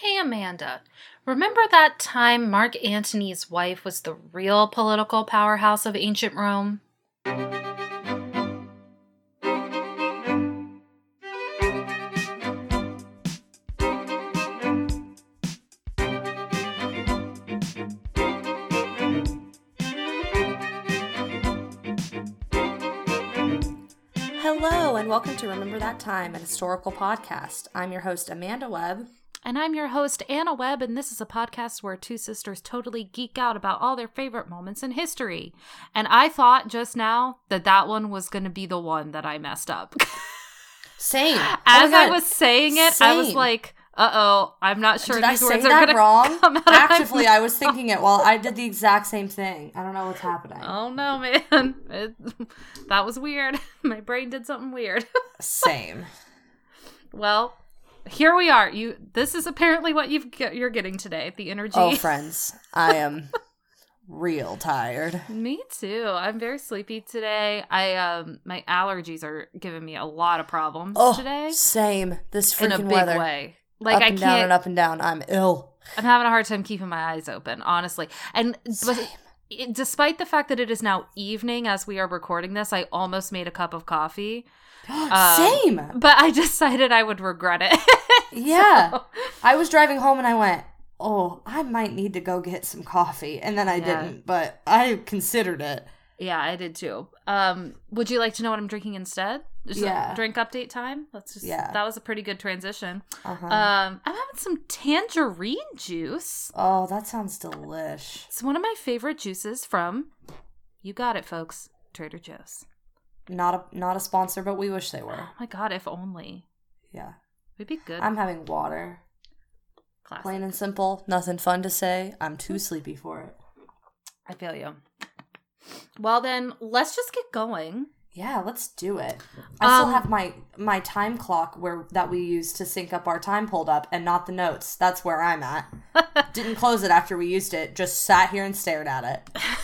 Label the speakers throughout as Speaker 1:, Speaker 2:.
Speaker 1: Hey, Amanda. Remember that time Mark Antony's wife was the real political powerhouse of ancient Rome?
Speaker 2: Hello, and welcome to Remember That Time, an historical podcast. I'm your host, Amanda Webb.
Speaker 1: And I'm your host, Anna Webb, and this is a podcast where two sisters totally geek out about all their favorite moments in history. And I thought just now that that one was going to be the one that I messed up.
Speaker 2: Same.
Speaker 1: As
Speaker 2: Oh
Speaker 1: I was saying it, I was like, uh oh, I'm not sure
Speaker 2: Did I
Speaker 1: these
Speaker 2: say
Speaker 1: words are
Speaker 2: that wrong?
Speaker 1: come out of my
Speaker 2: Actively, I was thinking it while I did the exact same thing. I don't know what's happening.
Speaker 1: Oh no, man. It, that was weird. My brain did something weird.
Speaker 2: Same.
Speaker 1: well, here we are. You this is apparently what you've get, you're getting today, the energy.
Speaker 2: Oh, friends, I am real tired.
Speaker 1: Me too. I'm very sleepy today. I um my allergies are giving me a lot of problems
Speaker 2: Oh,
Speaker 1: today
Speaker 2: same. This
Speaker 1: in a
Speaker 2: freaking
Speaker 1: big
Speaker 2: weather.
Speaker 1: way. Like
Speaker 2: up
Speaker 1: I
Speaker 2: and down and up and down. I'm ill.
Speaker 1: I'm having a hard time keeping my eyes open, honestly. And but it- despite the fact that it is now evening as we are recording this, I almost made a cup of coffee. Um,
Speaker 2: Same.
Speaker 1: But I decided I would regret it.
Speaker 2: Yeah.
Speaker 1: So-
Speaker 2: I was driving home and I went, "Oh, I might need to go get some coffee," and then I
Speaker 1: Yeah.
Speaker 2: didn't. But I considered it.
Speaker 1: yeah, I did too. Um, would you like to know what I'm drinking instead? Just
Speaker 2: Yeah.
Speaker 1: drink update time. Let's just.
Speaker 2: Yeah.
Speaker 1: That was a pretty good transition.
Speaker 2: Uh-huh.
Speaker 1: Um, I'm having some tangerine juice.
Speaker 2: oh, that sounds delish.
Speaker 1: It's one of my favorite juices from. You got it, folks. Trader Joe's.
Speaker 2: Not a not a sponsor, but we wish they were.
Speaker 1: Oh my god, if only.
Speaker 2: Yeah.
Speaker 1: We'd be good.
Speaker 2: I'm having water.
Speaker 1: Classic.
Speaker 2: Plain and simple. Nothing fun to say. I'm too sleepy for it.
Speaker 1: I feel you. Well then, let's just get going.
Speaker 2: Yeah, let's do it. I still
Speaker 1: Um,
Speaker 2: have my my time clock where that we use to sync up our time pulled up and not the notes. That's where I'm at. Didn't close it after we used it. Just sat here and stared at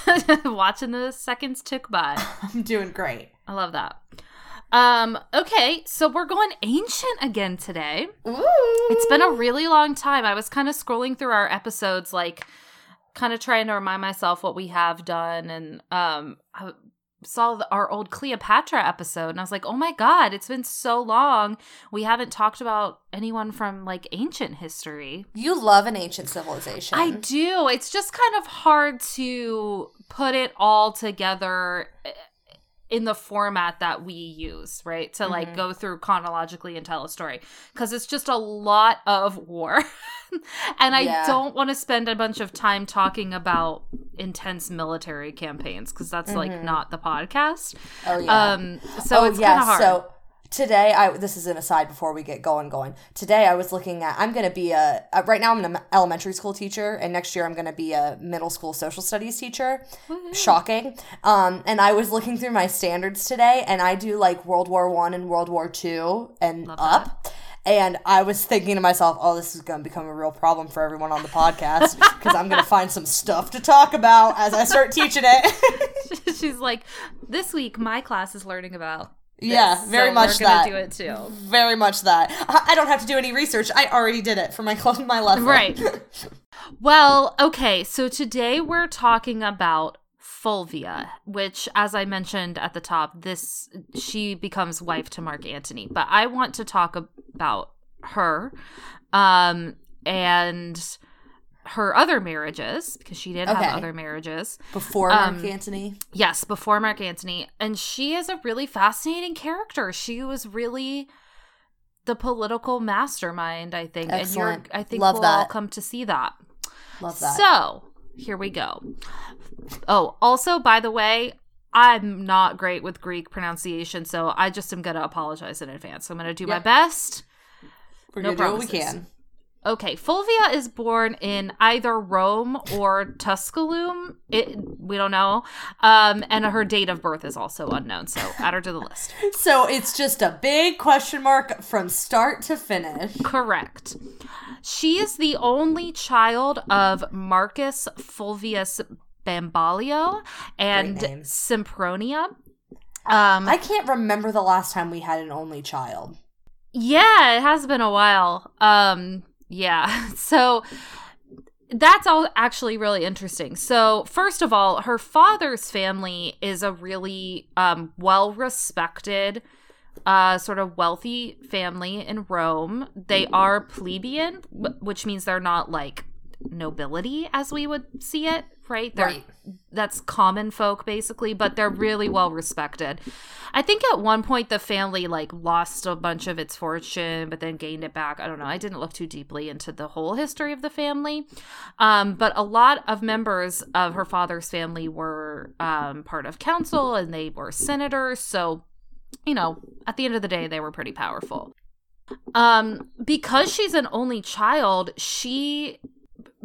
Speaker 2: it.
Speaker 1: Watching the seconds tick by.
Speaker 2: I'm doing great.
Speaker 1: I love that. Um, okay, so we're going ancient again today.
Speaker 2: Ooh.
Speaker 1: It's been a really long time. I was kind of scrolling through our episodes, like kind of trying to remind myself what we have done, and um, I saw the, our old Cleopatra episode, and I was like, oh my god, it's been so long. We haven't talked about anyone from like ancient history.
Speaker 2: You love an ancient civilization.
Speaker 1: I do. It's just kind of hard to put it all together eh, in the format that we use, right? To like
Speaker 2: Mhm.
Speaker 1: go through chronologically and tell a story because it's just a lot of war. and I
Speaker 2: Yeah.
Speaker 1: don't want to spend a bunch of time talking about intense military campaigns because that's like
Speaker 2: Mhm.
Speaker 1: not the podcast.
Speaker 2: Oh yeah.
Speaker 1: Um so
Speaker 2: oh
Speaker 1: it's kind of hard.
Speaker 2: So today, I this is an aside before we get going. Going today, I was looking at. I'm going to be a, a right now. I'm an elementary school teacher, and next year I'm going to be a middle school social studies teacher. Shocking. Um, and I was looking through my standards today, and I do like World War One and World War Two and
Speaker 1: Love
Speaker 2: up. And I was thinking to myself, oh, this is going to become a real problem for everyone on the podcast because I'm going to find some stuff to talk about as I start teaching it.
Speaker 1: She's like, this week my class is learning about. This,
Speaker 2: Yeah, very
Speaker 1: so
Speaker 2: much
Speaker 1: we're
Speaker 2: that.
Speaker 1: do it too.
Speaker 2: Very much that. I I don't have to do any research. I already did it for my my lesson.
Speaker 1: Right. Well, okay, so today we're talking about Fulvia, which as I mentioned at the top, this she becomes wife to Mark Antony. But I want to talk about her um and her other marriages because she did
Speaker 2: Okay.
Speaker 1: have other marriages.
Speaker 2: Before Mark
Speaker 1: Um,
Speaker 2: Antony.
Speaker 1: Yes, before Mark Antony. And she is a really fascinating character. She was really the political mastermind, I think.
Speaker 2: Excellent.
Speaker 1: And you're I think
Speaker 2: Love
Speaker 1: we'll all come to see that.
Speaker 2: Love that.
Speaker 1: So here we go. Oh, also, by the way, I'm not great with Greek pronunciation, so I just am gonna apologize in advance. So I'm gonna do my best.
Speaker 2: We're
Speaker 1: no
Speaker 2: gonna do what we can.
Speaker 1: Okay, Fulvia is born in either Rome or Tusculum. It, we don't know. Um, and her date of birth is also unknown, so add her to the list.
Speaker 2: So it's just a big question mark from start to finish.
Speaker 1: Correct. She is the only child of Marcus Fulvius Bambalio and
Speaker 2: Great name.
Speaker 1: Sempronia. Um,
Speaker 2: I can't remember the last time we had an only child.
Speaker 1: yeah, it has been a while. Um, Yeah. So that's all actually really interesting. So, first of all, her father's family is a really um, well respected, uh, sort of wealthy family in Rome. They are plebeian, which means they're not like nobility as we would see it, right? They're,
Speaker 2: Right.
Speaker 1: That's common folk basically, but they're really well respected. I think at one point the family like lost a bunch of its fortune, but then gained it back. I don't know. I didn't look too deeply into the whole history of the family, um, but a lot of members of her father's family were um, part of council and they were senators. So, you know, at the end of the day, they were pretty powerful. Um, because she's an only child, she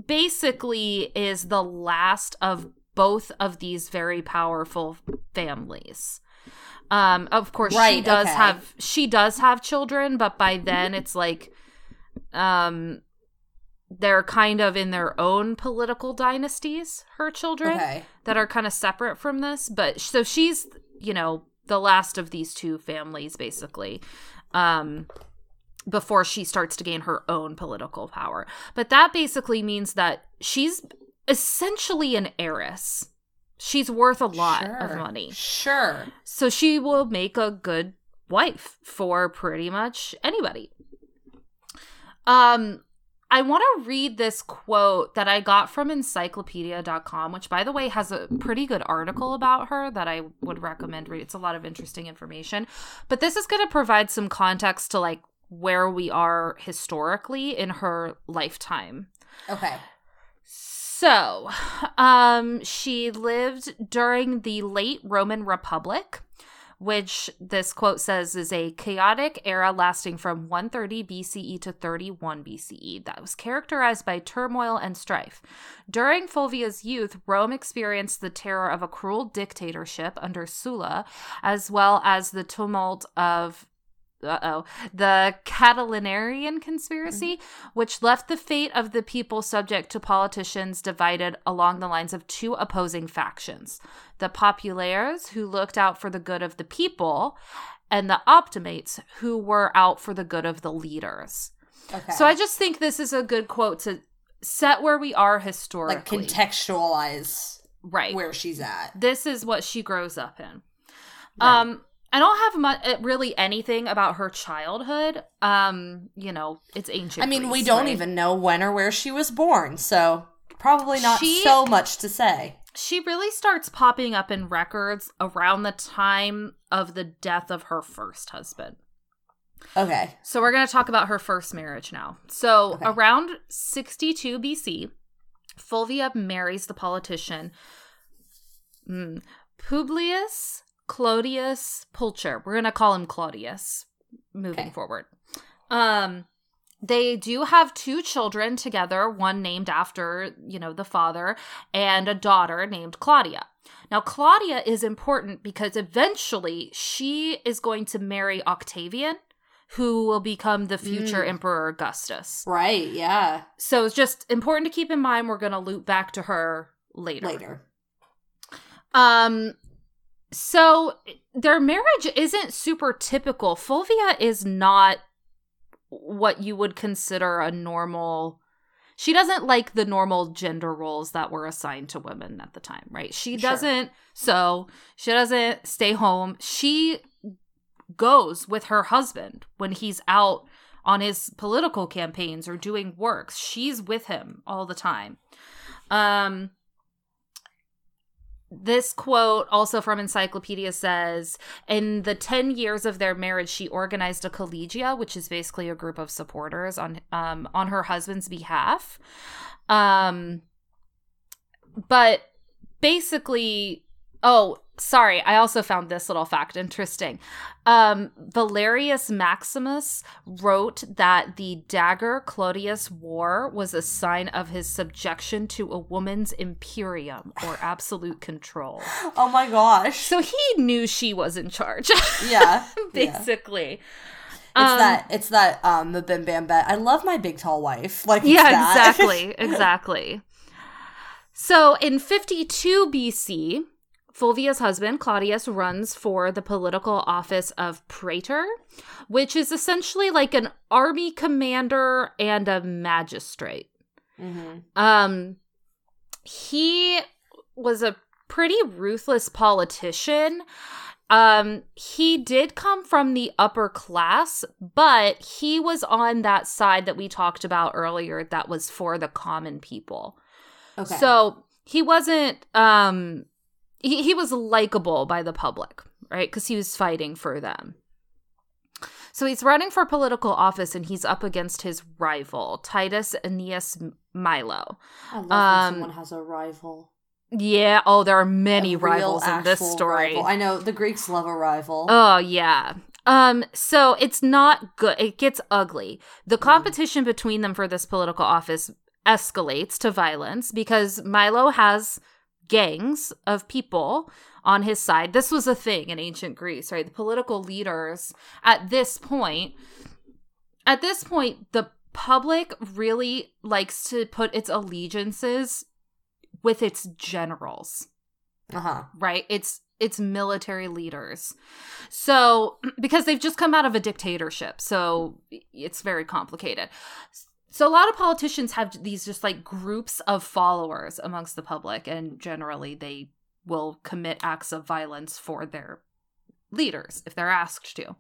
Speaker 1: basically is the last of both of these very powerful families. Um, of course, she does
Speaker 2: okay.
Speaker 1: have she does have children, but by then it's like, um, they're kind of in their own political dynasties. Her children
Speaker 2: Okay.
Speaker 1: that are kind of separate from this, but so she's you know the last of these two families basically. Um, before she starts to gain her own political power. But that basically means that she's essentially an heiress. She's worth a lot of money.
Speaker 2: Sure.
Speaker 1: So she will make a good wife for pretty much anybody. Um I want to read this quote that I got from encyclopedia.com, which by the way has a pretty good article about her that I would recommend read. It's a lot of interesting information. But this is going to provide some context to like where we are historically in her lifetime.
Speaker 2: Okay.
Speaker 1: So, um, she lived during the late Roman Republic, which this quote says is a chaotic era lasting from 130 BCE to 31 BCE that was characterized by turmoil and strife. During Fulvia's youth, Rome experienced the terror of a cruel dictatorship under Sulla, as well as the tumult of uh-oh the catilinarian conspiracy which left the fate of the people subject to politicians divided along the lines of two opposing factions the populares who looked out for the good of the people and the optimates who were out for the good of the leaders
Speaker 2: Okay.
Speaker 1: so i just think this is a good quote to set where we are historically.
Speaker 2: like contextualize
Speaker 1: right
Speaker 2: where she's at.
Speaker 1: this is what she grows up in.
Speaker 2: Right.
Speaker 1: Um, I don't have mu- really anything about her childhood. Um, you know, it's ancient.
Speaker 2: I mean, we don't
Speaker 1: right?
Speaker 2: even know when or where she was born, so probably not
Speaker 1: She-
Speaker 2: so much to say.
Speaker 1: She really starts popping up in records around the time of the death of her first husband.
Speaker 2: Okay.
Speaker 1: So we're going to talk about her first marriage now. So
Speaker 2: Okay.
Speaker 1: around 62 BC, Fulvia marries the politician mm, Publius Clodius Pulcher. We're going to call him Claudius moving
Speaker 2: Okay.
Speaker 1: forward. Um they do have two children together, one named after, you know, the father, and a daughter named Claudia. Now, Claudia is important because eventually she is going to marry Octavian, who will become the future
Speaker 2: Mm.
Speaker 1: Emperor Augustus.
Speaker 2: Right, yeah.
Speaker 1: So it's just important to keep in mind we're going to loop back to her later.
Speaker 2: Later.
Speaker 1: Um so their marriage isn't super typical. Fulvia is not what you would consider a normal she doesn't like the normal gender roles that were assigned to women at the time, right? She doesn't so she doesn't stay home. She goes with her husband when he's out on his political campaigns or doing works. She's with him all the time. Um this quote, also from Encyclopedia, says In the 10 years of their marriage, she organized a collegia, which is basically a group of supporters on, um, on her husband's behalf. Um, but basically, oh, sorry, I also found this little fact interesting. Um, Valerius Maximus wrote that the dagger Clodius wore was a sign of his subjection to a woman's imperium or absolute control.
Speaker 2: Oh my gosh.
Speaker 1: So he knew she was in charge,
Speaker 2: Yeah. yeah.
Speaker 1: basically.
Speaker 2: It's
Speaker 1: Um,
Speaker 2: that it's that um the bim bam bet. I love my big tall wife. Like
Speaker 1: yeah, exactly, exactly. So in 52 BC, Fulvia's husband, Claudius, runs for the political office of praetor, which is essentially like an army commander and a magistrate.
Speaker 2: Mm-hmm.
Speaker 1: Um, he was a pretty ruthless politician. Um, he did come from the upper class, but he was on that side that we talked about earlier that was for the common people.
Speaker 2: Okay.
Speaker 1: So he wasn't um he, he was likable by the public, right? Because he was fighting for them. So he's running for political office and he's up against his rival, Titus Annius Milo.
Speaker 2: I love
Speaker 1: um,
Speaker 2: when someone has a rival.
Speaker 1: Yeah, oh, there are many
Speaker 2: real,
Speaker 1: rivals in this story.
Speaker 2: rival. I know the Greeks love a rival.
Speaker 1: Oh yeah. Um so it's not good. It gets ugly. The competition between them for this political office escalates to violence because Milo has gangs of people on his side. This was a thing in ancient Greece, right? The political leaders at this point at this point the public really likes to put its allegiances with its generals
Speaker 2: Uh huh.
Speaker 1: right it's it's military leaders so because they've just come out of a dictatorship so it's very complicated so a lot of politicians have these just like groups of followers amongst the public and generally they will commit acts of violence for their leaders if they're asked to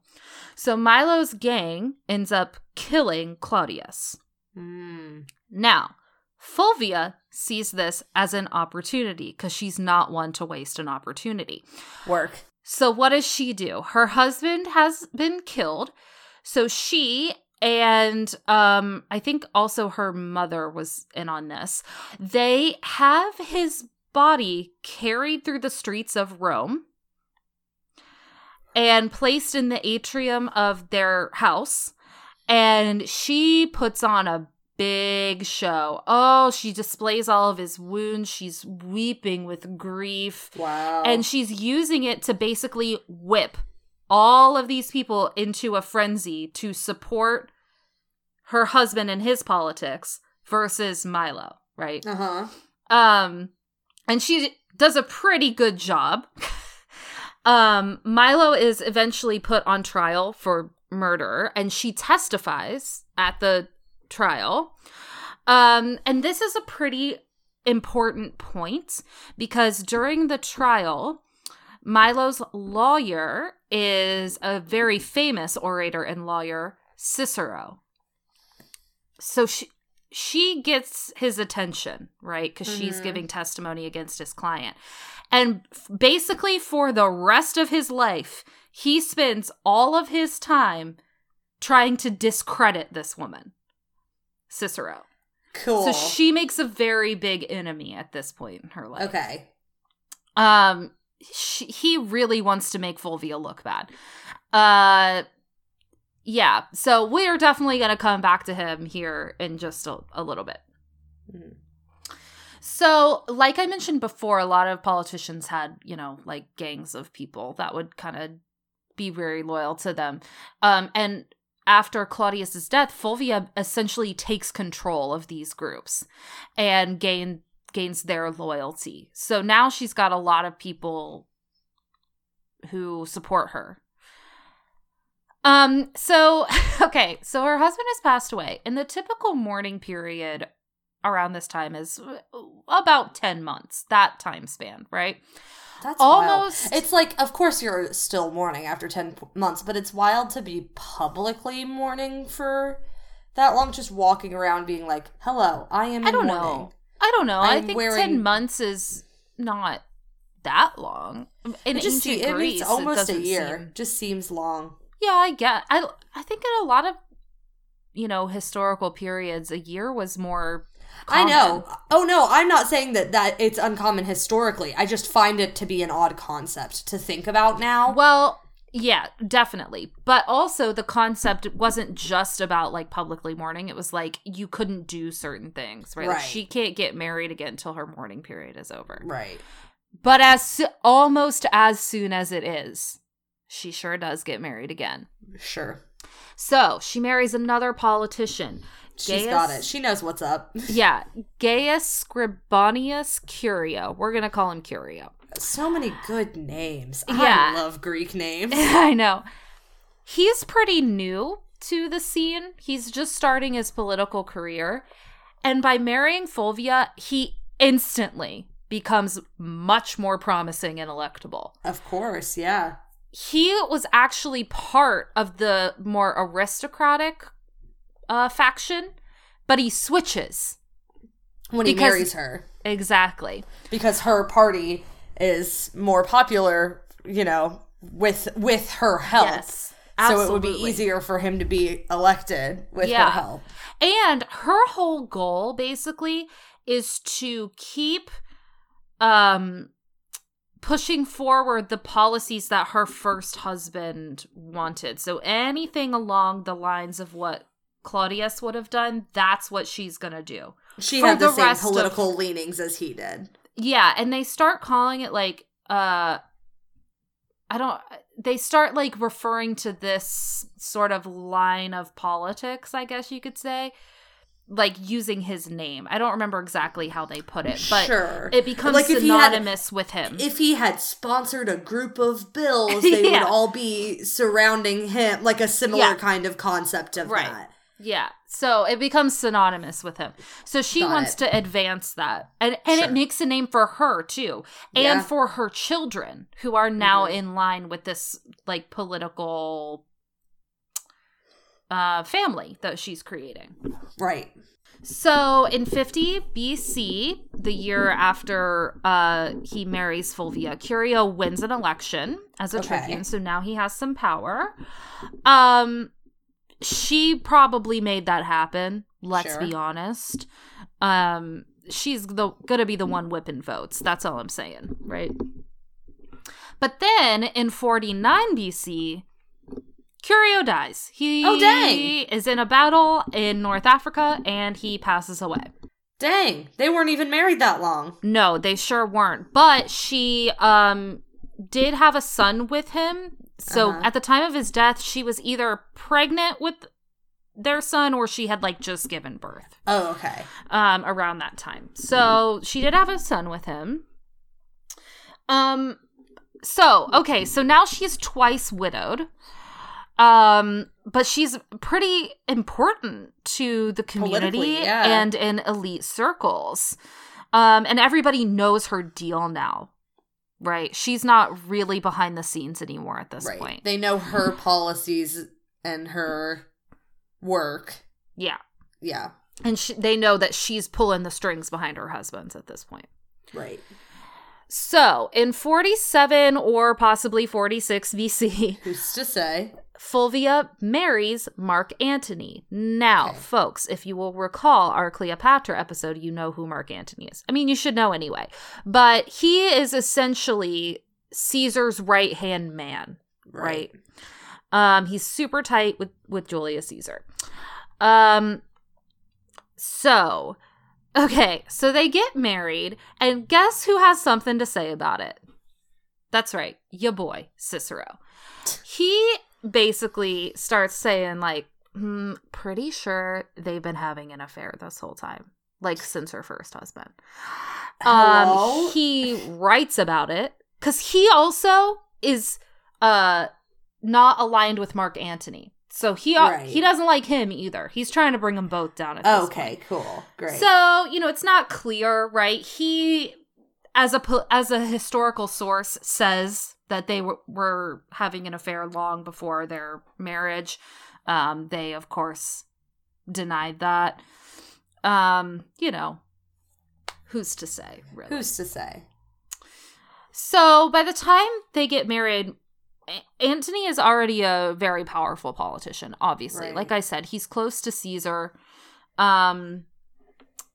Speaker 1: so milo's gang ends up killing claudius
Speaker 2: Mm.
Speaker 1: now, Fulvia sees this as an opportunity because she's not one to waste an opportunity.
Speaker 2: Work.
Speaker 1: So, what does she do? Her husband has been killed. So, she and um, I think also her mother was in on this. They have his body carried through the streets of Rome and placed in the atrium of their house. And she puts on a big show. Oh, she displays all of his wounds. She's weeping with grief.
Speaker 2: Wow.
Speaker 1: And she's using it to basically whip all of these people into a frenzy to support her husband and his politics versus Milo, right?
Speaker 2: uh huh.
Speaker 1: Um and she does a pretty good job. um Milo is eventually put on trial for murder and she testifies at the trial. Um and this is a pretty important point because during the trial Milo's lawyer is a very famous orator and lawyer, Cicero. So she she gets his attention, right? Because she's
Speaker 2: Mhm.
Speaker 1: giving testimony against his client. And basically, for the rest of his life, he spends all of his time trying to discredit this woman, Cicero.
Speaker 2: Cool.
Speaker 1: So she makes a very big enemy at this point in her life.
Speaker 2: Okay.
Speaker 1: Um, she, he really wants to make Fulvia look bad. Uh, yeah. So we are definitely going to come back to him here in just a, a little bit.
Speaker 2: Mhm.
Speaker 1: So, like I mentioned before, a lot of politicians had, you know, like gangs of people that would kind of be very loyal to them. Um, and after Claudius's death, Fulvia essentially takes control of these groups and gain gains their loyalty. So now she's got a lot of people who support her. Um so okay, so her husband has passed away. And the typical mourning period around this time is about 10 months, that time span, right?
Speaker 2: That's
Speaker 1: Almost-
Speaker 2: Wild. It's like, of course, you're still mourning after ten p- months, but it's wild to be publicly mourning for that long. Just walking around being like, "Hello, I am."
Speaker 1: I don't
Speaker 2: mourning."
Speaker 1: know. I don't know. i
Speaker 2: I'm
Speaker 1: think
Speaker 2: wearing-
Speaker 1: 10 months is not that long. In
Speaker 2: It just
Speaker 1: ancient Greece,
Speaker 2: almost a year.
Speaker 1: seem-
Speaker 2: Just seems long.
Speaker 1: Yeah, I get. I I think in a lot of you know historical periods, a year was more.
Speaker 2: I know. Oh no, I'm not saying that that it's uncommon historically. I just find it to be an odd concept to think about now.
Speaker 1: Well, yeah, definitely. But also the concept wasn't just about like publicly mourning. It was like you couldn't do certain things, right? Like, she can't get married again until her mourning period is over.
Speaker 2: Right.
Speaker 1: But as almost as soon as it is, she sure does get married again.
Speaker 2: Sure.
Speaker 1: So she marries another politician.
Speaker 2: She's
Speaker 1: Gaius-
Speaker 2: got it. She knows what's up.
Speaker 1: Yeah, Gaius Scribonius Curio. We're gonna call him Curio.
Speaker 2: So many good names.
Speaker 1: Yeah.
Speaker 2: I love Greek names.
Speaker 1: I know. He's pretty new to the scene. He's just starting his political career. And by marrying Fulvia, he instantly becomes much more promising and electable.
Speaker 2: Of course, yeah.
Speaker 1: He was actually part of the more aristocratic uh, faction, but he switches.
Speaker 2: When he
Speaker 1: Because-
Speaker 2: marries her.
Speaker 1: Exactly.
Speaker 2: Because her party is more popular, you know, with with her help.
Speaker 1: Yes. Absolutely.
Speaker 2: So it would be easier for him to be elected with
Speaker 1: Yeah.
Speaker 2: her help.
Speaker 1: And her whole goal basically is to keep um pushing forward the policies that her first husband wanted. So anything along the lines of what Claudius would have done, that's what she's going to do.
Speaker 2: She had the,
Speaker 1: the
Speaker 2: same
Speaker 1: rest of-
Speaker 2: political leanings as he did.
Speaker 1: Yeah, and they start calling it like uh I don't they start like referring to this sort of line of politics, I guess you could say, like using his name. I don't remember exactly how they put it, but
Speaker 2: sure.
Speaker 1: it becomes
Speaker 2: Like, he had-
Speaker 1: synonymous with him.
Speaker 2: if he had sponsored a group of bills, they
Speaker 1: Yeah.
Speaker 2: would all be surrounding him, like a similar
Speaker 1: Yeah.
Speaker 2: kind of concept of
Speaker 1: Right.
Speaker 2: that.
Speaker 1: Yeah. So it becomes synonymous with him. So she
Speaker 2: Got
Speaker 1: wants
Speaker 2: it.
Speaker 1: to advance that. And and
Speaker 2: Sure.
Speaker 1: it makes a name for her too. And
Speaker 2: Yeah.
Speaker 1: for her children who are now
Speaker 2: Mhm.
Speaker 1: in line with this like political uh family that she's creating.
Speaker 2: Right.
Speaker 1: So in 50 BC, the year after uh, he marries Fulvia, Curio wins an election as a
Speaker 2: Okay.
Speaker 1: tribune. So now he has some power. Um, she probably made that happen. Let's
Speaker 2: Sure.
Speaker 1: be honest. Um, she's the gonna be the one whipping votes. That's all I'm saying, right? But then in 49 BC, Curio dies. He
Speaker 2: Oh, dang.
Speaker 1: is in a battle in North Africa and he passes away.
Speaker 2: Dang, they weren't even married that long.
Speaker 1: No, they sure weren't. But she um did have a son with him. So
Speaker 2: Uh-huh.
Speaker 1: at the time of his death, she was either pregnant with their son or she had like just given birth
Speaker 2: Oh, okay.
Speaker 1: um around that time. So she did have a son with him. Um so okay, so now she's twice widowed. Um but she's pretty important to the community
Speaker 2: yeah.
Speaker 1: and in elite circles. Um and everybody knows her deal now. Right? She's not really behind the scenes anymore at this
Speaker 2: right.
Speaker 1: point.
Speaker 2: They know her policies and her work.
Speaker 1: yeah.
Speaker 2: Yeah.
Speaker 1: And she, they know that she's pulling the strings behind her husband's at this point.
Speaker 2: Right.
Speaker 1: So, in 47 or possibly 46 BC,
Speaker 2: Who's to say?
Speaker 1: Fulvia marries Mark Antony. Now,
Speaker 2: Okay.
Speaker 1: folks, if you will recall our Cleopatra episode, you know who Mark Antony is. I mean, you should know anyway. But he is essentially Caesar's right hand man, right? Um, he's super tight with with Julius Caesar. Um, so okay, so they get married, and guess who has something to say about it? That's right, your boy Cicero. He basically starts saying like, hmm, "Pretty sure they've been having an affair this whole time, like since her first husband."
Speaker 2: Hello?
Speaker 1: Um, he writes about it because he also is uh not aligned with Mark Antony. So he
Speaker 2: Right.
Speaker 1: he doesn't like him either. He's trying to bring them both down
Speaker 2: Okay, cool. Great.
Speaker 1: So, you know, it's not clear, right? He as a as a historical source says that they were, were having an affair long before their marriage. Um they of course denied that. Um, you know, who's to say, really?
Speaker 2: Who's to say?
Speaker 1: So by the time they get married, Antony is already a very powerful politician, obviously.
Speaker 2: Right.
Speaker 1: Like I said, he's close to Caesar. Um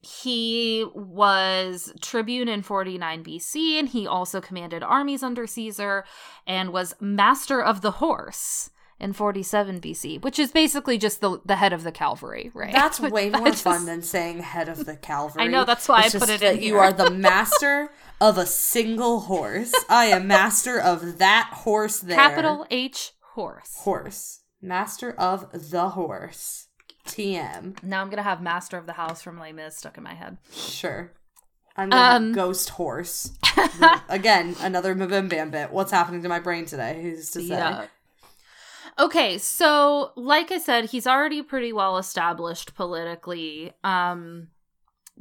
Speaker 1: he was tribune in 49 BC and he also commanded armies under Caesar and was master of the horse in 47 BC, which is basically just the the head of the cavalry, right?
Speaker 2: That's
Speaker 1: Which
Speaker 2: way more
Speaker 1: just-
Speaker 2: fun than saying head of the cavalry.
Speaker 1: I know, that's why
Speaker 2: It's
Speaker 1: I put it in
Speaker 2: You are the master of a single horse. I am master of that horse there.
Speaker 1: capital H horse.
Speaker 2: horse. Master of the horse. TM.
Speaker 1: Now I'm gonna have Master of the House from Les Mis stuck in my head.
Speaker 2: Sure. I'm gonna
Speaker 1: Um,
Speaker 2: ghost horse. Again, another Mabim Bam bit. What's happening to my brain today? Who's to say?
Speaker 1: Yeah. Okay, so like I said, he's already pretty well established politically. Um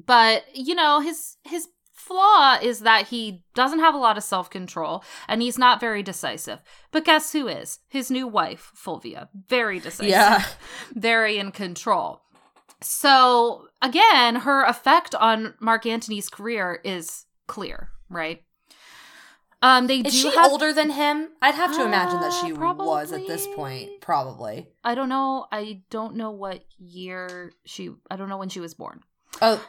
Speaker 1: but you know, his his flaw is that he doesn't have a lot of self-control and he's not very decisive. But guess who is? His new wife, Fulvia. Very decisive.
Speaker 2: Yeah.
Speaker 1: Very in control. So, again, her effect on Mark Antony's career is clear, right? Um they
Speaker 2: Is
Speaker 1: do
Speaker 2: she
Speaker 1: have
Speaker 2: older than him? I'd have to imagine that she
Speaker 1: Uh,
Speaker 2: was at this point. Probably.
Speaker 1: I don't know. I don't know what year she. I don't know when she was born,
Speaker 2: Oh,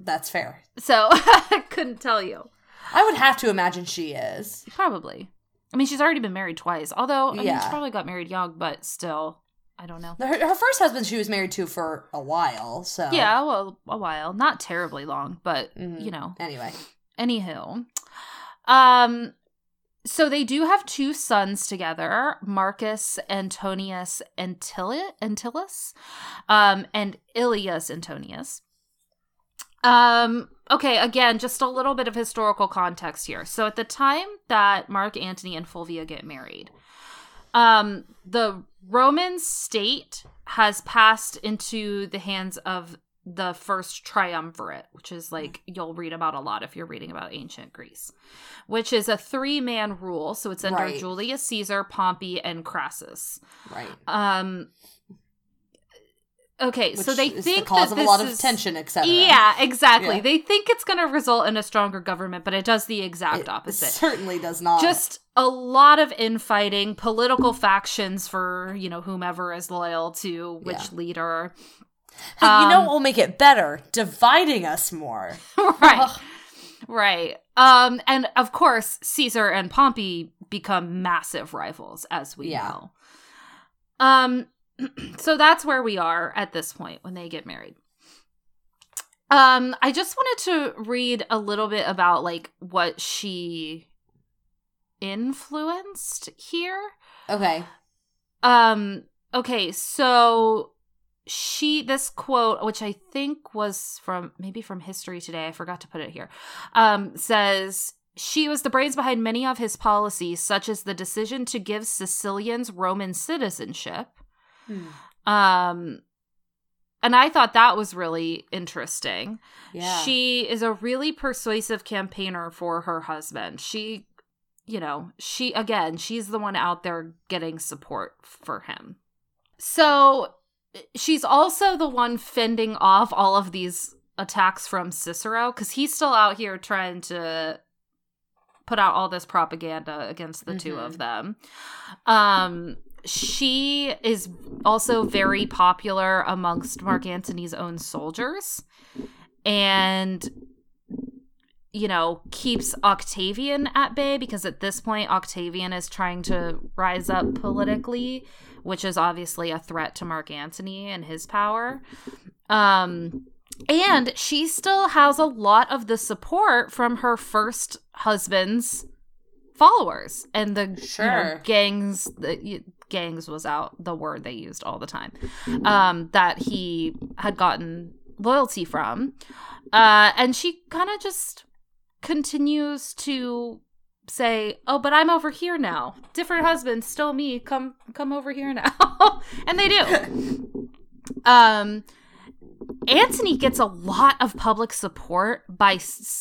Speaker 2: that's fair.
Speaker 1: so I couldn't tell you.
Speaker 2: I would have to imagine she is.
Speaker 1: Probably. I mean, she's already been married twice. Although, I mean,
Speaker 2: Yeah.
Speaker 1: she probably got married young, but still, I don't know.
Speaker 2: Her, her first husband she was married to for a while, so
Speaker 1: Yeah, well, a while, not terribly long, but
Speaker 2: Mhm.
Speaker 1: you know.
Speaker 2: Anyway,
Speaker 1: Anywho, um, so they do have two sons together, Marcus Antonius Antilli- Antyllus, um, and Iullus Antonius. Um, okay, again, just a little bit of historical context here. So at the time that Mark Antony and Fulvia get married, um, the Roman state has passed into the hands of the first triumvirate, which is like you'll read about a lot if you're reading about ancient Greece, which is a three man rule. So it's under
Speaker 2: Right.
Speaker 1: Julius Caesar, Pompey, and Crassus.
Speaker 2: right.
Speaker 1: Um, okay, so they think
Speaker 2: the cause
Speaker 1: that
Speaker 2: of a lot of
Speaker 1: is-
Speaker 2: tension, etc.
Speaker 1: Yeah, exactly.
Speaker 2: Yeah.
Speaker 1: They think it's going to result in a stronger government, but it does the exact opposite.
Speaker 2: It
Speaker 1: opposite.
Speaker 2: certainly does not.
Speaker 1: Just a lot of infighting, political factions for, you know, whomever is loyal to which
Speaker 2: Yeah.
Speaker 1: leader.
Speaker 2: Hey, you know
Speaker 1: um,
Speaker 2: what will make it better? Dividing us more.
Speaker 1: right. Right. Um and of course Caesar and Pompey become massive rivals as we
Speaker 2: Yeah.
Speaker 1: know. Um so that's where we are at this point when they get married. Um I just wanted to read a little bit about like what she influenced here.
Speaker 2: Okay.
Speaker 1: Um okay, so she this quote which I think was from maybe from history today, I forgot to put it here. Um says she was the brains behind many of his policies such as the decision to give Sicilians Roman citizenship.
Speaker 2: Hmm.
Speaker 1: Um and I thought that was really interesting.
Speaker 2: Yeah.
Speaker 1: She is a really persuasive campaigner for her husband. She, you know, she, again, she's the one out there getting support for him. So she's also the one fending off all of these attacks from Cicero because he's still out here trying to put out all this propaganda against the two
Speaker 2: Mhm.
Speaker 1: of them. Um, she is also very popular amongst Mark Antony's own soldiers and you know keeps Octavian at bay because at this point Octavian is trying to rise up politically which is obviously a threat to Mark Antony and his power. Um and she still has a lot of the support from her first husband's followers. And the you know,
Speaker 2: Sure.
Speaker 1: gangs the gangs was out the word they used all the time um that he had gotten loyalty from. Uh and she kind of just continues to say oh but i'm over here now. Different husband still me. Come come over here now. And they do. Um Antony gets a lot of public support by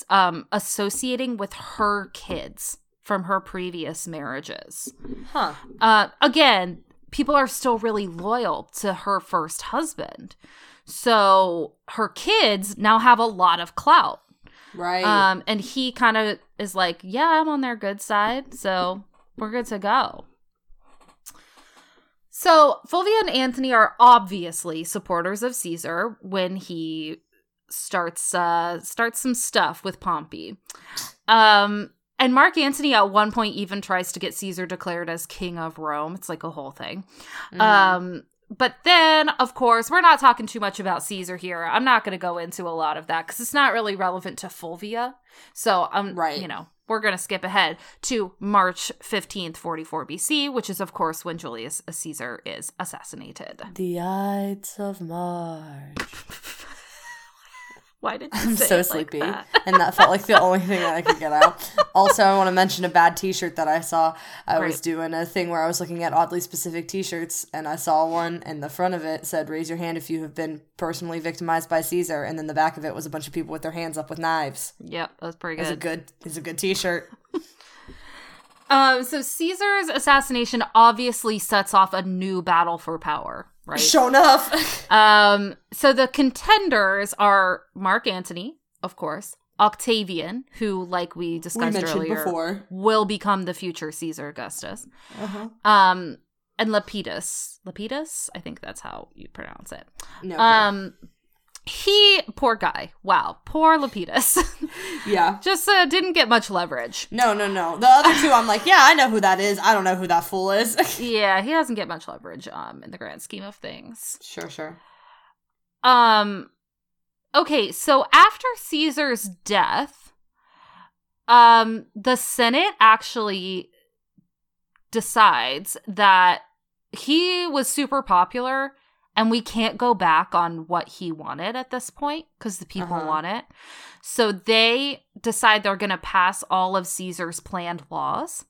Speaker 1: um, associating with her kids from her previous marriages.
Speaker 2: Huh.
Speaker 1: Uh, again, people are still really loyal to her first husband. So her kids now have a lot of clout.
Speaker 2: Right.
Speaker 1: Um, and he kind of is like, yeah, I'm on their good side. So we're good to go. So Fulvia and Antony are obviously supporters of Caesar when he starts uh starts some stuff with Pompey. Um and Mark Antony at one point even tries to get Caesar declared as king of Rome. It's like a whole thing.
Speaker 2: Mhm.
Speaker 1: Um, but then, of course, we're not talking too much about Caesar here. I'm not going to go into a lot of that because it's not really relevant to Fulvia. So, I'm, um,
Speaker 2: Right.
Speaker 1: you know, we're going to skip ahead to March 15th, 44 BC, which is, of course, when Julius Caesar is assassinated.
Speaker 2: the Ides of March.
Speaker 1: Why did you
Speaker 2: I'm
Speaker 1: say
Speaker 2: so
Speaker 1: it like
Speaker 2: sleepy,
Speaker 1: that?
Speaker 2: and that felt like the only thing that I could get out. Also, I want to mention a bad T-shirt that I saw. I was doing a thing where I was looking at oddly specific T-shirts, and I saw one, and the front of it said "Raise your hand if you have been personally victimized by Caesar," and then the back of it was a bunch of people with their hands up with knives.
Speaker 1: Yep, that's pretty good.
Speaker 2: It's a
Speaker 1: good.
Speaker 2: good, it's a good T-shirt.
Speaker 1: Um, so Caesar's assassination obviously sets off a new battle for power, right?
Speaker 2: Shown enough.
Speaker 1: Um, so the contenders are Mark Antony, of course, Octavian, who, like we
Speaker 2: we
Speaker 1: discussed
Speaker 2: mentioned
Speaker 1: earlier,
Speaker 2: before.
Speaker 1: will become the future Caesar Augustus.
Speaker 2: Uh-huh.
Speaker 1: Um, and Lepidus. Lepidus? I think that's how you pronounce it.
Speaker 2: No.
Speaker 1: Um, he, poor guy. Wow, poor Lepidus.
Speaker 2: yeah.
Speaker 1: Just uh, didn't get much leverage.
Speaker 2: No, no, no. The other two, I'm like, yeah, I know who that is. I don't know who that fool is.
Speaker 1: Yeah, he doesn't get much leverage um in the grand scheme of things.
Speaker 2: sure, sure.
Speaker 1: Um okay, so after Caesar's death, um the Senate actually decides that he was super popular and we can't go back on what he wanted at this point because the people
Speaker 2: Uh-huh.
Speaker 1: want it. So they decide they're going to pass all of Caesar's planned laws.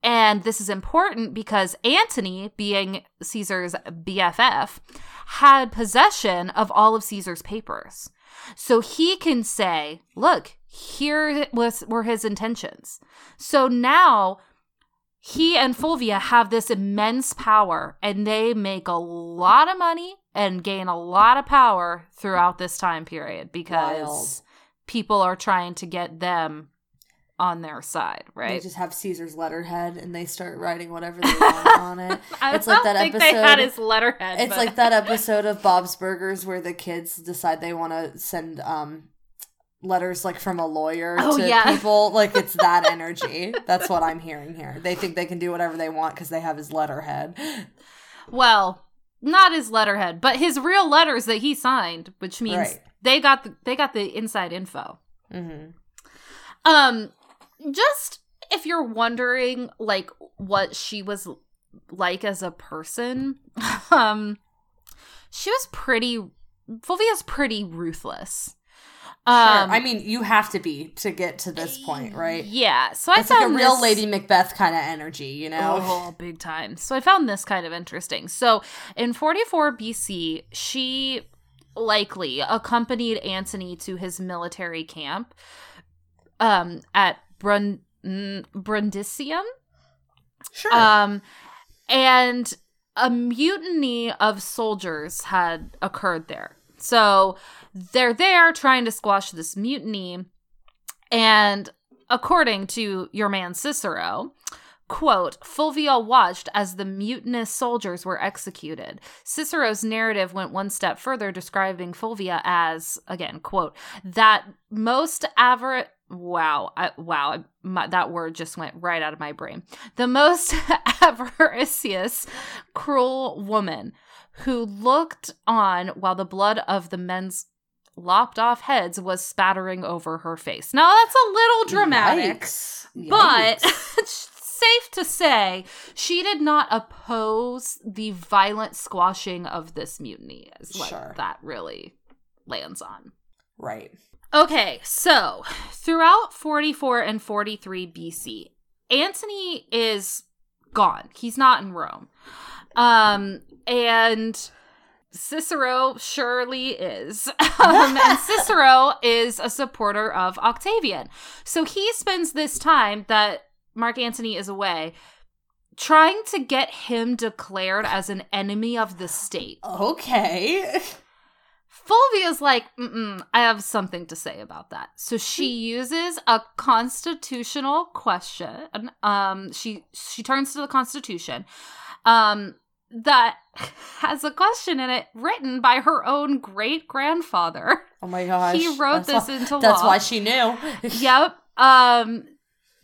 Speaker 1: And this is important because Antony, being Caesar's BFF, had possession of all of Caesar's papers. So he can say, look, here was were his intentions. So now he and Fulvia have this immense power and they make a lot of money and gain a lot of power throughout this time period because
Speaker 2: Wild.
Speaker 1: people are trying to get them on their side, right?
Speaker 2: They just have Caesar's letterhead and they start writing whatever they want on it.
Speaker 1: I
Speaker 2: It's like that
Speaker 1: think they had
Speaker 2: episode-
Speaker 1: his letterhead.
Speaker 2: It's
Speaker 1: but-
Speaker 2: like that episode of Bob's Burgers where the kids decide they want to send um letters like from a lawyer
Speaker 1: Oh,
Speaker 2: to
Speaker 1: yeah.
Speaker 2: people. Like it's that energy. That's what I'm hearing here. They think they can do whatever they want because they have his letterhead.
Speaker 1: Well, not his letterhead, but his real letters that he signed, which means
Speaker 2: Right.
Speaker 1: they got the, they got the inside info.
Speaker 2: Mm-hmm.
Speaker 1: Um, just if you're wondering, like what she was like as a person, um, she was pretty. Fulvia's pretty ruthless.
Speaker 2: Sure.
Speaker 1: Um,
Speaker 2: I mean, you have to be to get to this point, right?
Speaker 1: Yeah. So I
Speaker 2: It's like a real
Speaker 1: this-
Speaker 2: Lady Macbeth kind of energy, you know?
Speaker 1: Oh, big time. So I found this kind of interesting. So in 44 BC, she likely accompanied Antony to his military camp um, at Brun- mm, Brundisium.
Speaker 2: Sure.
Speaker 1: Um, and a mutiny of soldiers had occurred there. So they're there trying to squash this mutiny. And according to your man Cicero, quote, Fulvia watched as the mutinous soldiers were executed. Cicero's narrative went one step further, describing Fulvia as, again, quote, that most avaricious. Wow, I, wow, my, that word just went right out of my brain. The most avaricious, cruel woman who looked on while the blood of the men's lopped off heads was spattering over her face. Now that's a little dramatic,
Speaker 2: Yikes.
Speaker 1: but
Speaker 2: Yikes.
Speaker 1: safe to say she did not oppose the violent squashing of this mutiny, is what
Speaker 2: Sure.
Speaker 1: that really lands on.
Speaker 2: right.
Speaker 1: Okay, so throughout 44 and 43 BC, Antony is gone. He's not in Rome. Um, and Cicero surely is. Um, and Cicero is a supporter of Octavian. So he spends this time that Mark Antony is away trying to get him declared as an enemy of the state.
Speaker 2: Okay.
Speaker 1: Fulvia's like, Mm-mm, I have something to say about that. So she uses a constitutional question. Um, she she turns to the Constitution, um, that has a question in it written by her own great grandfather.
Speaker 2: Oh my gosh.
Speaker 1: He wrote
Speaker 2: That's
Speaker 1: this
Speaker 2: why-
Speaker 1: into law.
Speaker 2: That's why she knew.
Speaker 1: yep. Um,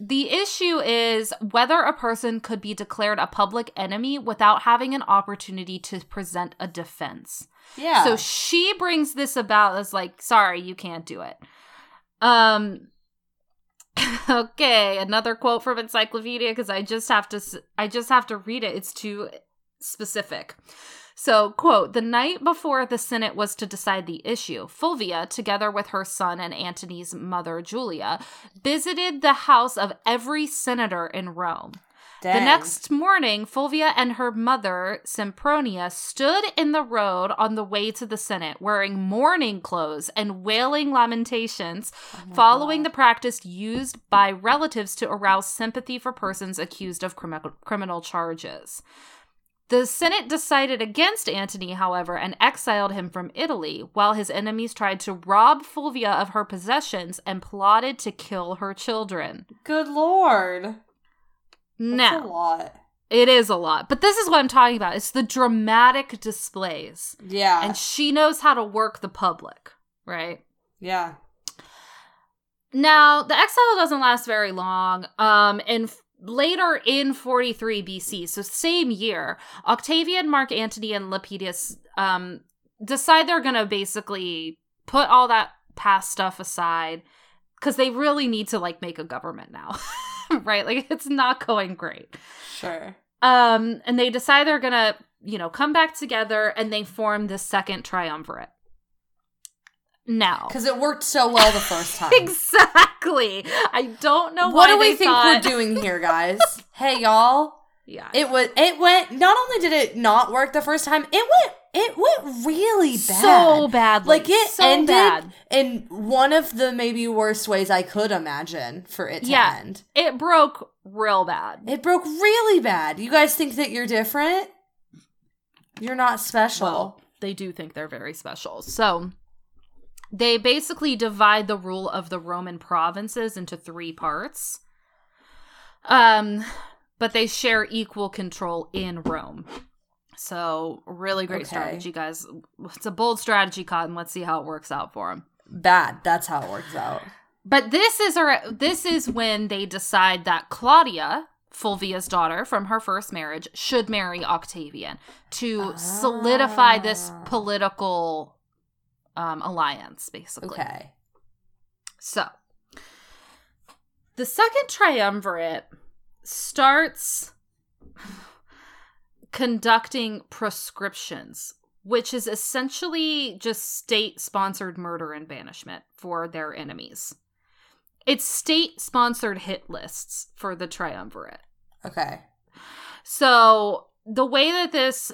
Speaker 1: the issue is whether a person could be declared a public enemy without having an opportunity to present a defense.
Speaker 2: yeah.
Speaker 1: So she brings this about as like, sorry, you can't do it. Um okay, another quote from encyclopedia because I just have to i just have to read it. It's too specific. So, quote, the night before the Senate was to decide the issue, Fulvia, together with her son and Antony's mother, Julia, visited the house of every senator in Rome.
Speaker 2: Dang.
Speaker 1: The next morning, Fulvia and her mother, Sempronia, stood in the road on the way to the Senate wearing mourning clothes and wailing lamentations, oh following the practice used by relatives to arouse sympathy for persons accused of crimi- criminal charges. The Senate decided against Antony, however, and exiled him from Italy, while his enemies tried to rob Fulvia of her possessions and plotted to kill her children.
Speaker 2: Good lord.
Speaker 1: Now,
Speaker 2: That's a lot.
Speaker 1: it is a lot, but this is what I'm talking about. It's the dramatic displays.
Speaker 2: Yeah.
Speaker 1: And she knows how to work the public, right?
Speaker 2: yeah.
Speaker 1: Now, the exile doesn't last very long. Um, and later in 43 BC, so same year, Octavian, Mark Antony, and Lepidus um, decide they're going to basically put all that past stuff aside because they really need to like make a government now, right? Like it's not going great.
Speaker 2: Sure.
Speaker 1: Um, and they decide they're gonna, you know, come back together and they form the second triumvirate. Now,
Speaker 2: Because it worked so well the first time.
Speaker 1: exactly. I don't know
Speaker 2: what do we think
Speaker 1: thought-
Speaker 2: we're doing here, guys? hey, y'all.
Speaker 1: Yeah,
Speaker 2: It was. It went. Not only did it not work the first time, it went. It went really bad.
Speaker 1: so badly.
Speaker 2: Like it
Speaker 1: so
Speaker 2: ended
Speaker 1: bad.
Speaker 2: in one of the maybe worst ways I could imagine for it to
Speaker 1: Yeah.
Speaker 2: end.
Speaker 1: It broke real bad.
Speaker 2: It broke really bad. You guys think that you're different? You're not special.
Speaker 1: Well, they do think they're very special. So they basically divide the rule of the Roman provinces into three parts. Um, but they share equal control in Rome. So really great
Speaker 2: Okay.
Speaker 1: strategy, guys. It's a bold strategy, Cotton. Let's see how it works out for them.
Speaker 2: Bad. That's how it works out.
Speaker 1: But this is our, this is when they decide that Claudia, Fulvia's daughter from her first marriage, should marry Octavian to solidify this
Speaker 2: Ah.
Speaker 1: political um, alliance, basically.
Speaker 2: Okay.
Speaker 1: So the second triumvirate starts conducting proscriptions, which is essentially just state sponsored murder and banishment for their enemies. It's state sponsored hit lists for the triumvirate.
Speaker 2: Okay.
Speaker 1: So the way that this